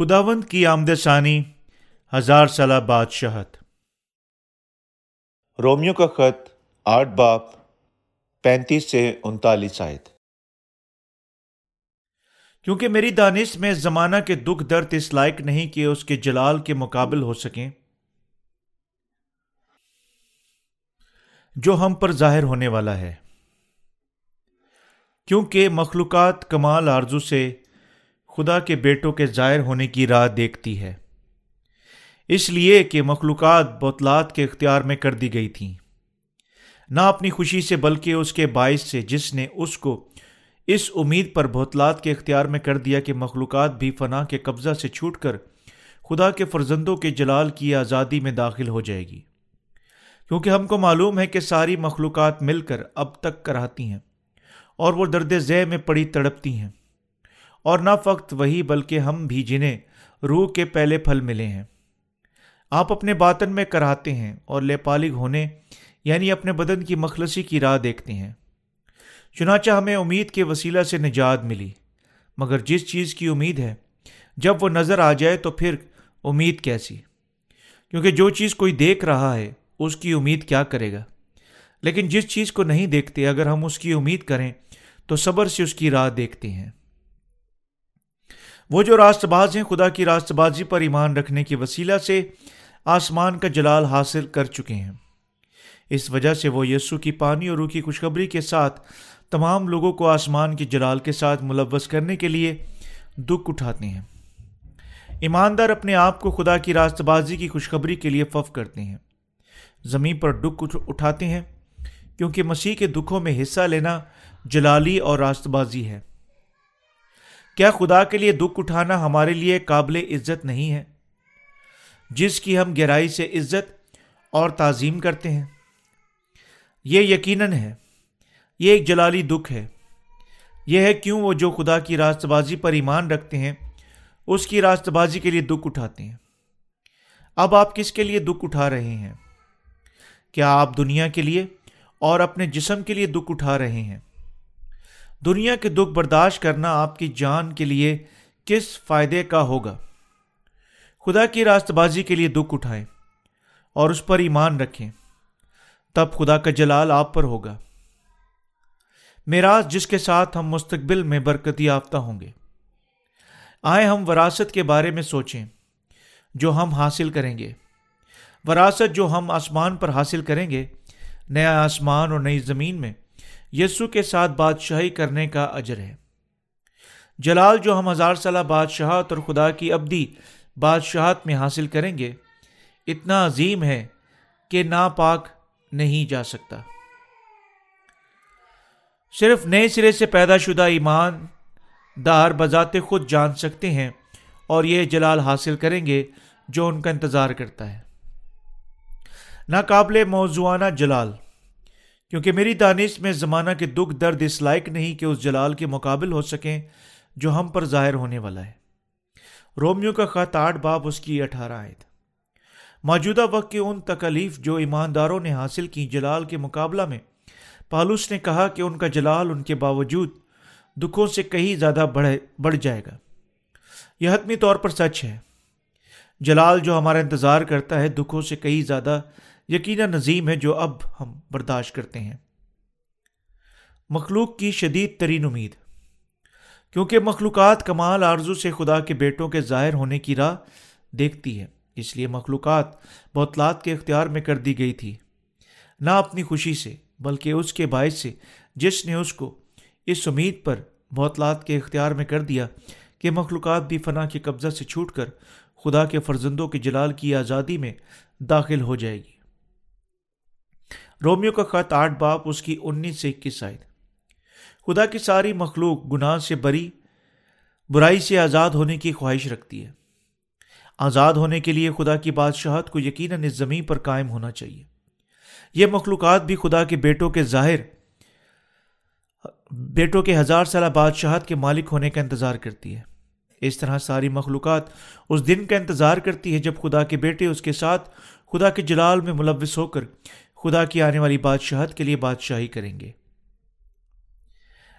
خداوند کی آمد ثانی ہزار سالہ بادشاہت۔ رومیو کا خط آٹھ باپ پینتیس سے انتالیس آیت۔ کیونکہ میری دانش میں زمانہ کے دکھ درد اس لائق نہیں کہ اس کے جلال کے مقابل ہو سکیں۔ جو ہم پر ظاہر ہونے والا ہے۔ کیونکہ مخلوقات کمال آرزو سے خدا کے بیٹوں کے ظاہر ہونے کی راہ دیکھتی ہے۔ اس لیے کہ مخلوقات بوتلات کے اختیار میں کر دی گئی تھیں۔ نہ اپنی خوشی سے بلکہ اس کے باعث سے جس نے اس کو اس امید پر بوتلات کے اختیار میں کر دیا کہ مخلوقات بھی فنا کے قبضہ سے چھوٹ کر خدا کے فرزندوں کے جلال کی آزادی میں داخل ہو جائے گی۔ کیونکہ ہم کو معلوم ہے کہ ساری مخلوقات مل کر اب تک کراتی ہیں اور وہ درد ذہ میں پڑی تڑپتی ہیں۔ اور نہ فقط وہی بلکہ ہم بھی جنہیں روح کے پہلے پھل ملے ہیں۔ آپ اپنے باطن میں کراتے ہیں اور لے پالگ ہونے یعنی اپنے بدن کی مخلصی کی راہ دیکھتے ہیں۔ چنانچہ ہمیں امید کے وسیلہ سے نجات ملی، مگر جس چیز کی امید ہے، جب وہ نظر آ جائے تو پھر امید کیسی؟ کیونکہ جو چیز کوئی دیکھ رہا ہے، اس کی امید کیا کرے گا؟ لیکن جس چیز کو نہیں دیکھتے، اگر ہم اس کی امید کریں، تو صبر سے اس کی راہ دیکھتے ہیں۔ وہ جو راست باز ہیں، خدا کی راست بازی پر ایمان رکھنے کی وسیلہ سے آسمان کا جلال حاصل کر چکے ہیں۔ اس وجہ سے وہ یسو کی پانی اور روح کی خوشخبری کے ساتھ تمام لوگوں کو آسمان کے جلال کے ساتھ ملوث کرنے کے لیے دکھ اٹھاتے ہیں۔ ایماندار اپنے آپ کو خدا کی راست بازی کی خوشخبری کے لیے فف کرتے ہیں۔ زمین پر دکھ اٹھاتے ہیں، کیونکہ مسیح کے دکھوں میں حصہ لینا جلالی اور راست بازی ہے۔ کیا خدا کے لیے دکھ اٹھانا ہمارے لیے قابل عزت نہیں ہے؟ جس کی ہم گہرائی سے عزت اور تعظیم کرتے ہیں۔ یہ یقیناً ہے، یہ ایک جلالی دکھ ہے۔ یہ ہے کیوں وہ جو خدا کی راست بازی پر ایمان رکھتے ہیں، اس کی راست بازی کے لیے دکھ اٹھاتے ہیں۔ اب آپ کس کے لیے دکھ اٹھا رہے ہیں؟ کیا آپ دنیا کے لیے اور اپنے جسم کے لیے دکھ اٹھا رہے ہیں؟ دنیا کے دکھ برداشت کرنا آپ کی جان کے لیے کس فائدے کا ہوگا؟ خدا کی راست بازی کے لیے دکھ اٹھائیں اور اس پر ایمان رکھیں، تب خدا کا جلال آپ پر ہوگا۔ میراث جس کے ساتھ ہم مستقبل میں برکتی یافتہ ہوں گے۔ آئے ہم وراثت کے بارے میں سوچیں جو ہم حاصل کریں گے۔ وراثت جو ہم آسمان پر حاصل کریں گے، نیا آسمان اور نئی زمین میں یسو کے ساتھ بادشاہی کرنے کا اجر ہے۔ جلال جو ہم ہزار سالہ بادشاہت اور خدا کی ابدی بادشاہت میں حاصل کریں گے، اتنا عظیم ہے کہ ناپاک نہیں جا سکتا۔ صرف نئے سرے سے پیدا شدہ ایمان دار بذات خود جان سکتے ہیں اور یہ جلال حاصل کریں گے جو ان کا انتظار کرتا ہے۔ ناقابل موضوعانہ جلال۔ کیونکہ میری دانش میں زمانہ کے دکھ درد اس لائق نہیں کہ اس جلال کے مقابل ہو سکیں جو ہم پر ظاہر ہونے والا ہے۔ رومیو کا خط آٹھ باپ اس کی اٹھارہ آئے تھے موجودہ وقت کی ان تکلیف جو ایمانداروں نے حاصل کی جلال کے مقابلہ میں، پالوس نے کہا کہ ان کا جلال ان کے باوجود دکھوں سے کہیں زیادہ بڑھ بڑھ جائے گا۔ یہ حتمی طور پر سچ ہے۔ جلال جو ہمارا انتظار کرتا ہے دکھوں سے کہیں زیادہ یقینا نظیم ہے جو اب ہم برداشت کرتے ہیں۔ مخلوق کی شدید ترین امید۔ کیونکہ مخلوقات کمال آرزو سے خدا کے بیٹوں کے ظاہر ہونے کی راہ دیکھتی ہے، اس لیے مخلوقات بوتلات کے اختیار میں کر دی گئی تھی۔ نہ اپنی خوشی سے، بلکہ اس کے باعث سے۔ جس نے اس کو اس امید پر بوتلات کے اختیار میں کر دیا کہ مخلوقات بھی فنا کے قبضہ سے چھوٹ کر خدا کے فرزندوں کے جلال کی آزادی میں داخل ہو جائے گی۔ رومیو کا خط آٹھ باپ اس کی انیس سے اکیس آئے خدا کی ساری مخلوق گناہ سے بری، برائی سے آزاد ہونے کی خواہش رکھتی ہے۔ آزاد ہونے کے لیے خدا کی بادشاہت کو یقیناً اس زمین پر قائم ہونا چاہیے۔ یہ مخلوقات بھی خدا کے بیٹوں کے ظاہر، بیٹوں کے ہزار سالہ بادشاہت کے مالک ہونے کا انتظار کرتی ہے۔ اس طرح ساری مخلوقات اس دن کا انتظار کرتی ہے جب خدا کے بیٹے اس کے ساتھ خدا کے جلال میں ملوث ہو کر خدا کی آنے والی بادشاہت کے لیے بادشاہی کریں گے۔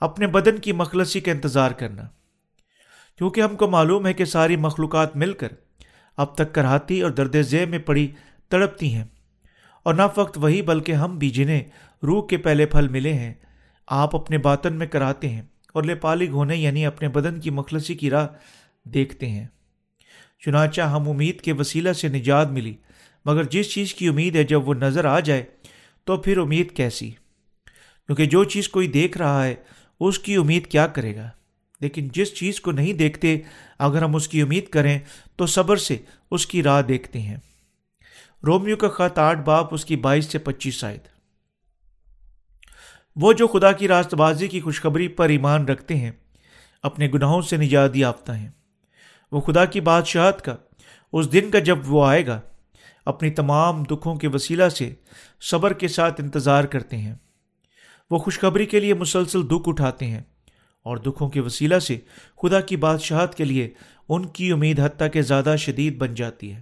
اپنے بدن کی مخلصی کا انتظار کرنا۔ کیونکہ ہم کو معلوم ہے کہ ساری مخلوقات مل کر اب تک کراہتی اور درد ذیب میں پڑی تڑپتی ہیں۔ اور نہ فقط وہی بلکہ ہم بھی جنہیں روح کے پہلے پھل ملے ہیں، آپ اپنے باطن میں کراتے ہیں اور لے ہونے یعنی اپنے بدن کی مخلصی کی راہ دیکھتے ہیں۔ چنانچہ ہم امید کے وسیلہ سے نجات ملی۔ مگر جس چیز کی امید ہے جب وہ نظر آ جائے، تو پھر امید کیسی؟ کیونکہ جو چیز کوئی دیکھ رہا ہے، اس کی امید کیا کرے گا؟ لیکن جس چیز کو نہیں دیکھتے، اگر ہم اس کی امید کریں، تو صبر سے اس کی راہ دیکھتے ہیں۔ رومیو کا خط آٹھ، باپ، اس کی بائیس سے پچیس آئے وہ جو خدا کی راست بازی کی خوشخبری پر ایمان رکھتے ہیں، اپنے گناہوں سے نجات یافتہ ہیں۔ وہ خدا کی بادشاہت کا، اس دن کا جب وہ آئے گا اپنی تمام دکھوں کے وسیلہ سے صبر کے ساتھ انتظار کرتے ہیں۔ وہ خوشخبری کے لیے مسلسل دکھ اٹھاتے ہیں اور دکھوں کے وسیلہ سے خدا کی بادشاہت کے لیے ان کی امید حتیٰ کہ زیادہ شدید بن جاتی ہے۔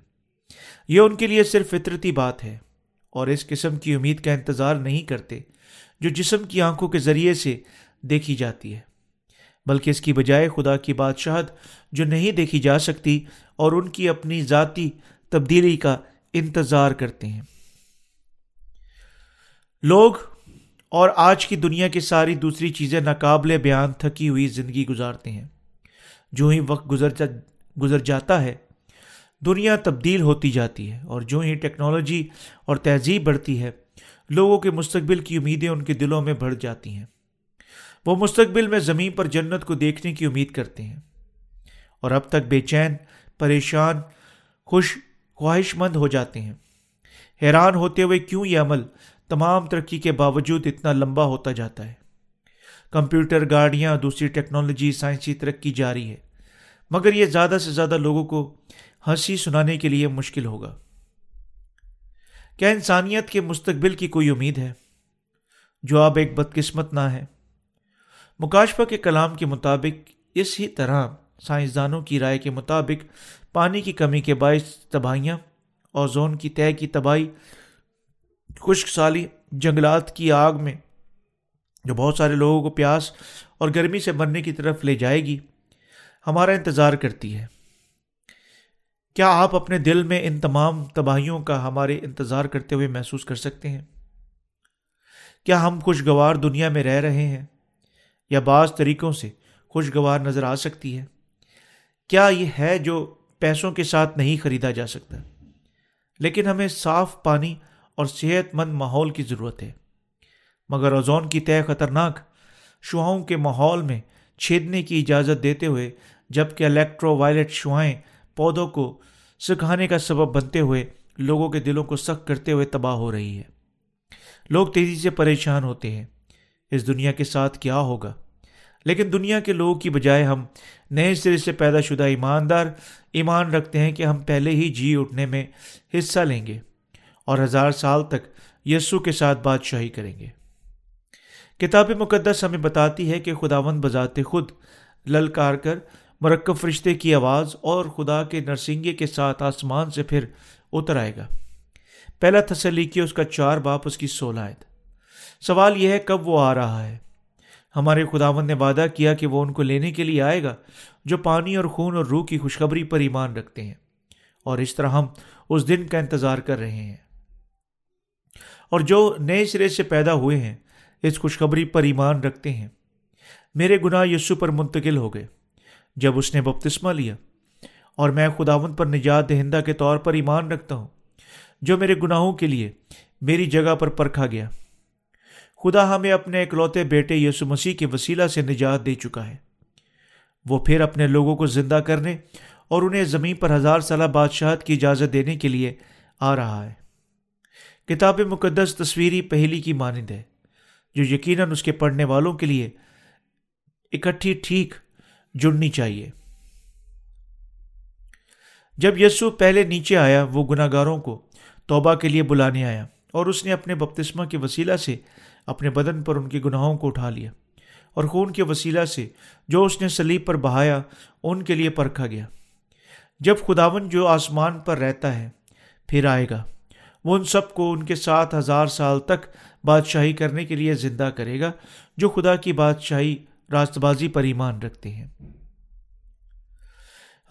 یہ ان کے لیے صرف فطرتی بات ہے اور اس قسم کی امید کا انتظار نہیں کرتے جو جسم کی آنکھوں کے ذریعے سے دیکھی جاتی ہے، بلکہ اس کی بجائے خدا کی بادشاہت جو نہیں دیکھی جا سکتی اور ان کی اپنی ذاتی تبدیلی کا انتظار کرتے ہیں۔ لوگ اور آج کی دنیا کی ساری دوسری چیزیں ناقابل بیان تھکی ہوئی زندگی گزارتے ہیں۔ جو ہی وقت گزر جا گزر جاتا ہے، دنیا تبدیل ہوتی جاتی ہے اور جو ہی ٹیکنالوجی اور تہذیب بڑھتی ہے، لوگوں کے مستقبل کی امیدیں ان کے دلوں میں بڑھ جاتی ہیں۔ وہ مستقبل میں زمین پر جنت کو دیکھنے کی امید کرتے ہیں۔ اور اب تک بے چین، پریشان، خوش خواہش مند ہو جاتے ہیں۔ حیران ہوتے ہوئے کیوں یہ عمل؟ تمام ترقی کے باوجود اتنا لمبا ہوتا جاتا ہے۔ کمپیوٹر، گاڑیاں، دوسری ٹیکنالوجی، سائنسی ترقی جاری ہے۔ مگر یہ زیادہ سے زیادہ لوگوں کو ہنسی سنانے کے لیے مشکل ہوگا۔ کیا انسانیت کے مستقبل کی کوئی امید ہے؟ جو اب ایک بدقسمت نہ ہے۔ مکاشفہ کے کلام کے مطابق اسی طرح سائنسدانوں کی رائے کے مطابق پانی کی کمی کے باعث تباہیاں، اوزون کی طے کی تباہی، خشک سالی جنگلات کی آگ میں، جو بہت سارے لوگوں کو پیاس اور گرمی سے مرنے کی طرف لے جائے گی، ہمارا انتظار کرتی ہے۔ کیا آپ اپنے دل میں ان تمام تباہیوں کا ہمارے انتظار کرتے ہوئے محسوس کر سکتے ہیں؟ کیا ہم خوشگوار دنیا میں رہ رہے ہیں؟ یا بعض طریقوں سے خوشگوار نظر آ سکتی ہے؟ کیا یہ ہے جو پیسوں کے ساتھ نہیں خریدا جا سکتا۔ لیکن ہمیں صاف پانی اور صحت مند ماحول کی ضرورت ہے۔ مگر اوزون کی طے خطرناک شعاؤں کے ماحول میں چھیدنے کی اجازت دیتے ہوئے، جبکہ الیکٹرو وائلٹ شعائیں پودوں کو سکھانے کا سبب بنتے ہوئے لوگوں کے دلوں کو سخت کرتے ہوئے تباہ ہو رہی ہے۔ لوگ تیزی سے پریشان ہوتے ہیں۔ اس دنیا کے ساتھ کیا ہوگا؟ لیکن دنیا کے لوگوں کی بجائے ہم نئے سرے سے پیدا شدہ ایماندار ایمان رکھتے ہیں کہ ہم پہلے ہی جی اٹھنے میں حصہ لیں گے اور ہزار سال تک یسو کے ساتھ بادشاہی کریں گے۔ کتاب مقدس ہمیں بتاتی ہے کہ خداون بذات خود للکار کر مرکب فرشتے کی آواز اور خدا کے نرسنگے کے ساتھ آسمان سے پھر اتر آئے گا۔ پہلا تسلی کی اس کا چار باپ اس کی سولہ آئے سوال یہ ہے کب وہ آ رہا ہے؟ ہمارے خداون نے وعدہ کیا کہ وہ ان کو لینے کے لیے آئے گا جو پانی اور خون اور روح کی خوشخبری پر ایمان رکھتے ہیں اور اس طرح ہم اس دن کا انتظار کر رہے ہیں۔ اور جو نئے سرے سے پیدا ہوئے ہیں، اس خوشخبری پر ایمان رکھتے ہیں۔ میرے گناہ یسو پر منتقل ہو گئے۔ جب اس نے بپتسمہ لیا اور میں خداون پر نجات دہندہ کے طور پر ایمان رکھتا ہوں، جو میرے گناہوں کے لیے میری جگہ پر پرکھا گیا۔ خدا ہمیں اپنے اکلوتے بیٹے یسو مسیح کے وسیلہ سے نجات دے چکا ہے۔ وہ پھر اپنے لوگوں کو زندہ کرنے اور انہیں زمین پر ہزار سالہ بادشاہت کی اجازت دینے کے لیے آ رہا ہے۔ کتاب مقدس تصویری پہلی کی مانند ہے، جو یقیناً اس کے پڑھنے والوں کے لیے اکٹھی ٹھیک جڑنی چاہیے۔ جب یسو پہلے نیچے آیا، وہ گناہ گاروں کو توبہ کے لیے بلانے آیا اور اس نے اپنے بپتسمہ کے وسیلہ سے اپنے بدن پر ان کے گناہوں کو اٹھا لیا اور خون کے وسیلہ سے جو اس نے سلیب پر بہایا، ان کے لیے پرکھا گیا۔ جب خداون جو آسمان پر رہتا ہے، پھر آئے گا۔ وہ ان سب کو ان کے سات ہزار سال تک بادشاہی کرنے کے لیے زندہ کرے گا، جو خدا کی بادشاہی راست بازی پر ایمان رکھتے ہیں۔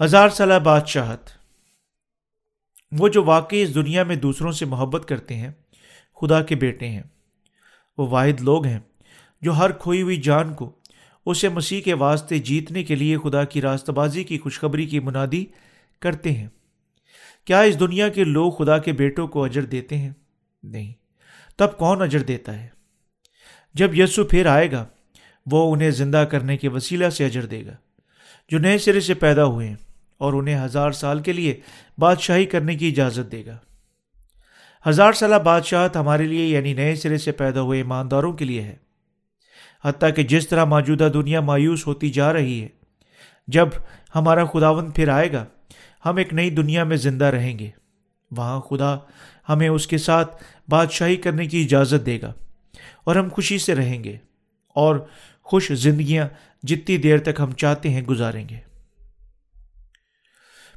ہزار سالہ بادشاہت۔ وہ جو واقعی اس دنیا میں دوسروں سے محبت کرتے ہیں، خدا کے بیٹے ہیں۔ وہ واحد لوگ ہیں جو ہر کھوئی ہوئی جان کو اسے مسیح کے واسطے جیتنے کے لیے خدا کی راستہ بازی کی خوشخبری کی منادی کرتے ہیں۔ کیا اس دنیا کے لوگ خدا کے بیٹوں کو اجر دیتے ہیں؟ نہیں۔ تب کون اجر دیتا ہے؟ جب یسو پھر آئے گا، وہ انہیں زندہ کرنے کے وسیلہ سے اجر دے گا، جو نئے سرے سے پیدا ہوئے ہیں اور انہیں ہزار سال کے لیے بادشاہی کرنے کی اجازت دے گا۔ ہزار سالہ بادشاہت ہمارے لیے یعنی نئے سرے سے پیدا ہوئے ایمانداروں کے لیے ہے۔ حتیٰ کہ جس طرح موجودہ دنیا مایوس ہوتی جا رہی ہے، جب ہمارا خداون پھر آئے گا، ہم ایک نئی دنیا میں زندہ رہیں گے۔ وہاں خدا ہمیں اس کے ساتھ بادشاہی کرنے کی اجازت دے گا اور ہم خوشی سے رہیں گے اور خوش زندگیاں جتنی دیر تک ہم چاہتے ہیں گزاریں گے۔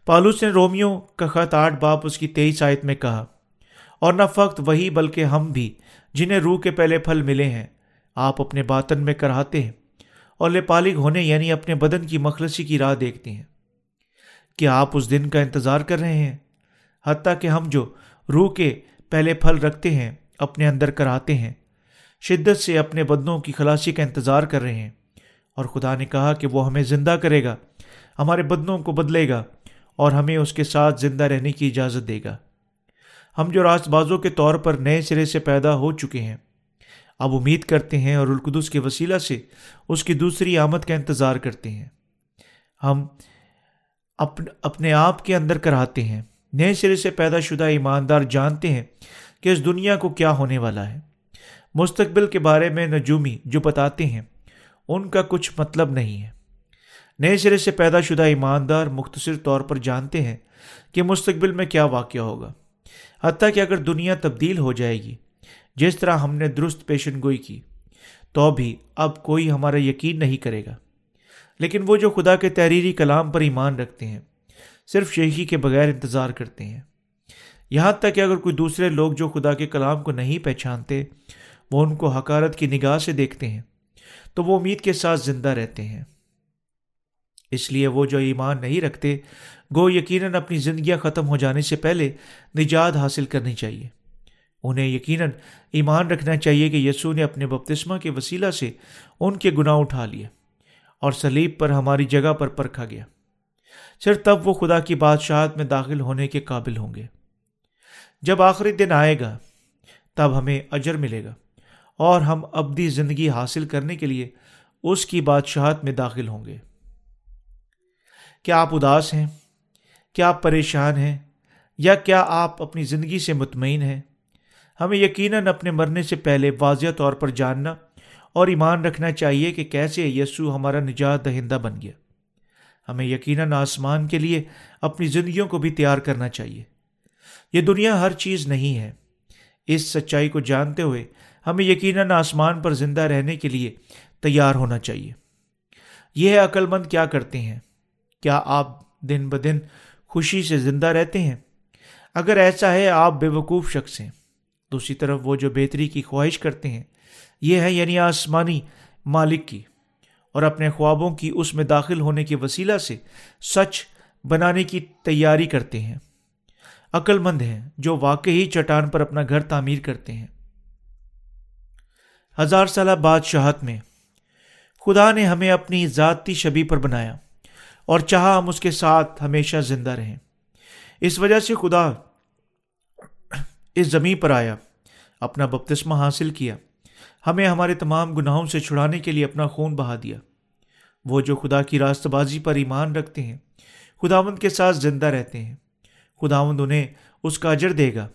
پالوس نے رومیو کا خط آٹھ باپ اس کی تیئیس آیت میں کہا اور نہ فقط وہی بلکہ ہم بھی، جنہیں روح کے پہلے پھل ملے ہیں، آپ اپنے باطن میں کراتے ہیں اور لپالگ ہونے یعنی اپنے بدن کی مخلصی کی راہ دیکھتے ہیں۔ کیا آپ اس دن کا انتظار کر رہے ہیں؟ حتیٰ کہ ہم جو روح کے پہلے پھل رکھتے ہیں، اپنے اندر کراتے ہیں۔ شدت سے اپنے بدنوں کی خلاصی کا انتظار کر رہے ہیں۔ اور خدا نے کہا کہ وہ ہمیں زندہ کرے گا، ہمارے بدنوں کو بدلے گا اور ہمیں اس کے ساتھ زندہ رہنے کی اجازت دے گا۔ ہم جو راست بازوں کے طور پر نئے سرے سے پیدا ہو چکے ہیں۔ اب امید کرتے ہیں اور القدس کے وسیلہ سے اس کی دوسری آمد کا انتظار کرتے ہیں۔ ہم اپنے آپ کے اندر کراتے ہیں۔ نئے سرے سے پیدا شدہ ایماندار جانتے ہیں کہ اس دنیا کو کیا ہونے والا ہے۔ مستقبل کے بارے میں نجومی جو بتاتے ہیں، ان کا کچھ مطلب نہیں ہے۔ نئے سرے سے پیدا شدہ ایماندار مختصر طور پر جانتے ہیں کہ مستقبل میں کیا واقعہ ہوگا۔ حتیٰ کہ اگر دنیا تبدیل ہو جائے گی، جس طرح ہم نے درست پیشن گوئی کی، تو بھی اب کوئی ہمارا یقین نہیں کرے گا۔ لیکن وہ جو خدا کے تحریری کلام پر ایمان رکھتے ہیں، صرف شیخی کے بغیر انتظار کرتے ہیں۔ یہاں تک کہ اگر کوئی دوسرے لوگ جو خدا کے کلام کو نہیں پہچانتے، وہ ان کو حکارت کی نگاہ سے دیکھتے ہیں، تو وہ امید کے ساتھ زندہ رہتے ہیں۔ اس لیے وہ جو ایمان نہیں رکھتے، گو یقیناً اپنی زندگیاں ختم ہو جانے سے پہلے نجات حاصل کرنی چاہیے۔ انہیں یقیناً ایمان رکھنا چاہیے کہ یسوع نے اپنے بپتسمہ کے وسیلہ سے ان کے گناہ اٹھا لیے اور سلیب پر ہماری جگہ پر پرکھا گیا۔ صرف تب وہ خدا کی بادشاہت میں داخل ہونے کے قابل ہوں گے۔ جب آخری دن آئے گا، تب ہمیں اجر ملے گا اور ہم ابدی زندگی حاصل کرنے کے لیے اس کی بادشاہت میں داخل ہوں گے۔ کیا آپ اداس ہیں؟ کیا آپ پریشان ہیں؟ یا کیا آپ اپنی زندگی سے مطمئن ہیں؟ ہمیں یقیناً اپنے مرنے سے پہلے واضح طور پر جاننا اور ایمان رکھنا چاہیے کہ کیسے یسوع ہمارا نجات دہندہ بن گیا۔ ہمیں یقیناً آسمان کے لیے اپنی زندگیوں کو بھی تیار کرنا چاہیے۔ یہ دنیا ہر چیز نہیں ہے۔ اس سچائی کو جانتے ہوئے ہمیں یقیناً آسمان پر زندہ رہنے کے لیے تیار ہونا چاہیے۔ یہ عقل مند کیا کرتے ہیں؟ کیا آپ دن بدن خوشی سے زندہ رہتے ہیں؟ اگر ایسا ہے، آپ بے وقوف شخص ہیں۔ دوسری طرف وہ جو بہتری کی خواہش کرتے ہیں، یہ ہے یعنی آسمانی مالک کی۔ اور اپنے خوابوں کی اس میں داخل ہونے کے وسیلہ سے سچ بنانے کی تیاری کرتے ہیں۔ عقل مند ہیں، جو واقعی چٹان پر اپنا گھر تعمیر کرتے ہیں۔ ہزار سالہ بادشاہت میں، خدا نے ہمیں اپنی ذاتی شبی پر بنایا۔ اور چاہا ہم اس کے ساتھ ہمیشہ زندہ رہیں۔ اس وجہ سے خدا اس زمین پر آیا، اپنا بپتسمہ حاصل کیا، ہمیں ہمارے تمام گناہوں سے چھڑانے کے لیے اپنا خون بہا دیا۔ وہ جو خدا کی راست بازی پر ایمان رکھتے ہیں، خداوند کے ساتھ زندہ رہتے ہیں۔ خداوند انہیں اس کا اجر دے گا۔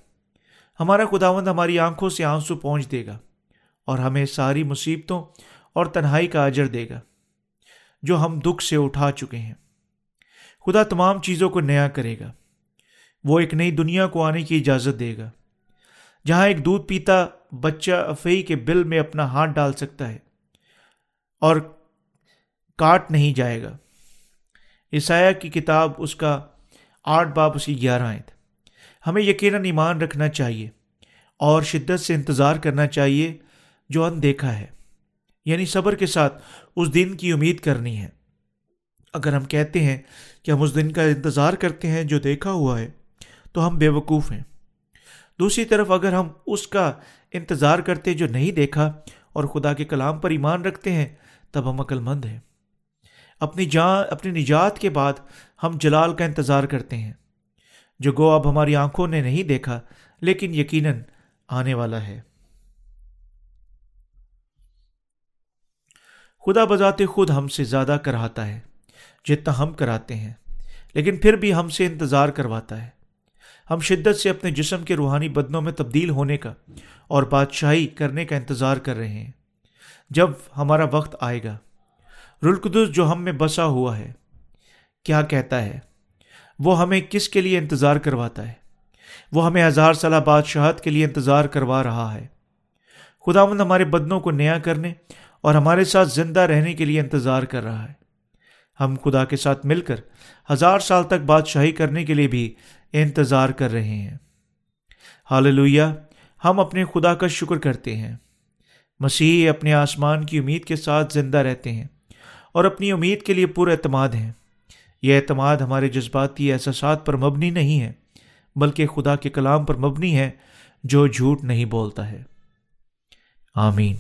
ہمارا خداوند ہماری آنکھوں سے آنسو پہنچ دے گا اور ہمیں ساری مصیبتوں اور تنہائی کا اجر دے گا، جو ہم دکھ سے اٹھا چکے ہیں۔ خدا تمام چیزوں کو نیا کرے گا۔ وہ ایک نئی دنیا کو آنے کی اجازت دے گا۔ جہاں ایک دودھ پیتا بچہ افئی کے بل میں اپنا ہاتھ ڈال سکتا ہے اور کاٹ نہیں جائے گا۔ عیسایہ کی کتاب اس کا آٹھ باب اسی گیارہ آئے ہمیں یقیناً ایمان رکھنا چاہیے اور شدت سے انتظار کرنا چاہیے جو ان دیکھا ہے۔ یعنی صبر کے ساتھ اس دن کی امید کرنی ہے۔ اگر ہم کہتے ہیں کہ ہم اس دن کا انتظار کرتے ہیں جو دیکھا ہوا ہے، تو ہم بے وقوف ہیں۔ دوسری طرف اگر ہم اس کا انتظار کرتے جو نہیں دیکھا اور خدا کے کلام پر ایمان رکھتے ہیں، تب ہم عقل مند ہیں۔ اپنی جان، اپنی نجات کے بعد ہم جلال کا انتظار کرتے ہیں، جو گو اب ہماری آنکھوں نے نہیں دیکھا، لیکن یقیناً آنے والا ہے۔ خدا بذات خود ہم سے زیادہ کراتا ہے۔ جتنا ہم کراتے ہیں۔ لیکن پھر بھی ہم سے انتظار کرواتا ہے۔ ہم شدت سے اپنے جسم کے روحانی بدنوں میں تبدیل ہونے کا اور بادشاہی کرنے کا انتظار کر رہے ہیں۔ جب ہمارا وقت آئے گا۔ رلقدس جو ہم میں بسا ہوا ہے، کیا کہتا ہے؟ وہ ہمیں کس کے لیے انتظار کرواتا ہے؟ وہ ہمیں ہزار سالہ بادشاہت کے لیے انتظار کروا رہا ہے۔ خدا مند ہمارے بدنوں کو نیا کرنے اور ہمارے ساتھ زندہ رہنے کے لیے انتظار کر رہا ہے۔ ہم خدا کے ساتھ مل کر ہزار سال تک بادشاہی کرنے کے لیے بھی انتظار کر رہے ہیں۔ حال ہم اپنے خدا کا شکر کرتے ہیں۔ مسیح اپنے آسمان کی امید کے ساتھ زندہ رہتے ہیں اور اپنی امید کے لیے پر اعتماد ہیں۔ یہ اعتماد ہمارے جذباتی احساسات پر مبنی نہیں ہے، بلکہ خدا کے کلام پر مبنی ہے جو جھوٹ نہیں بولتا ہے۔ آمین۔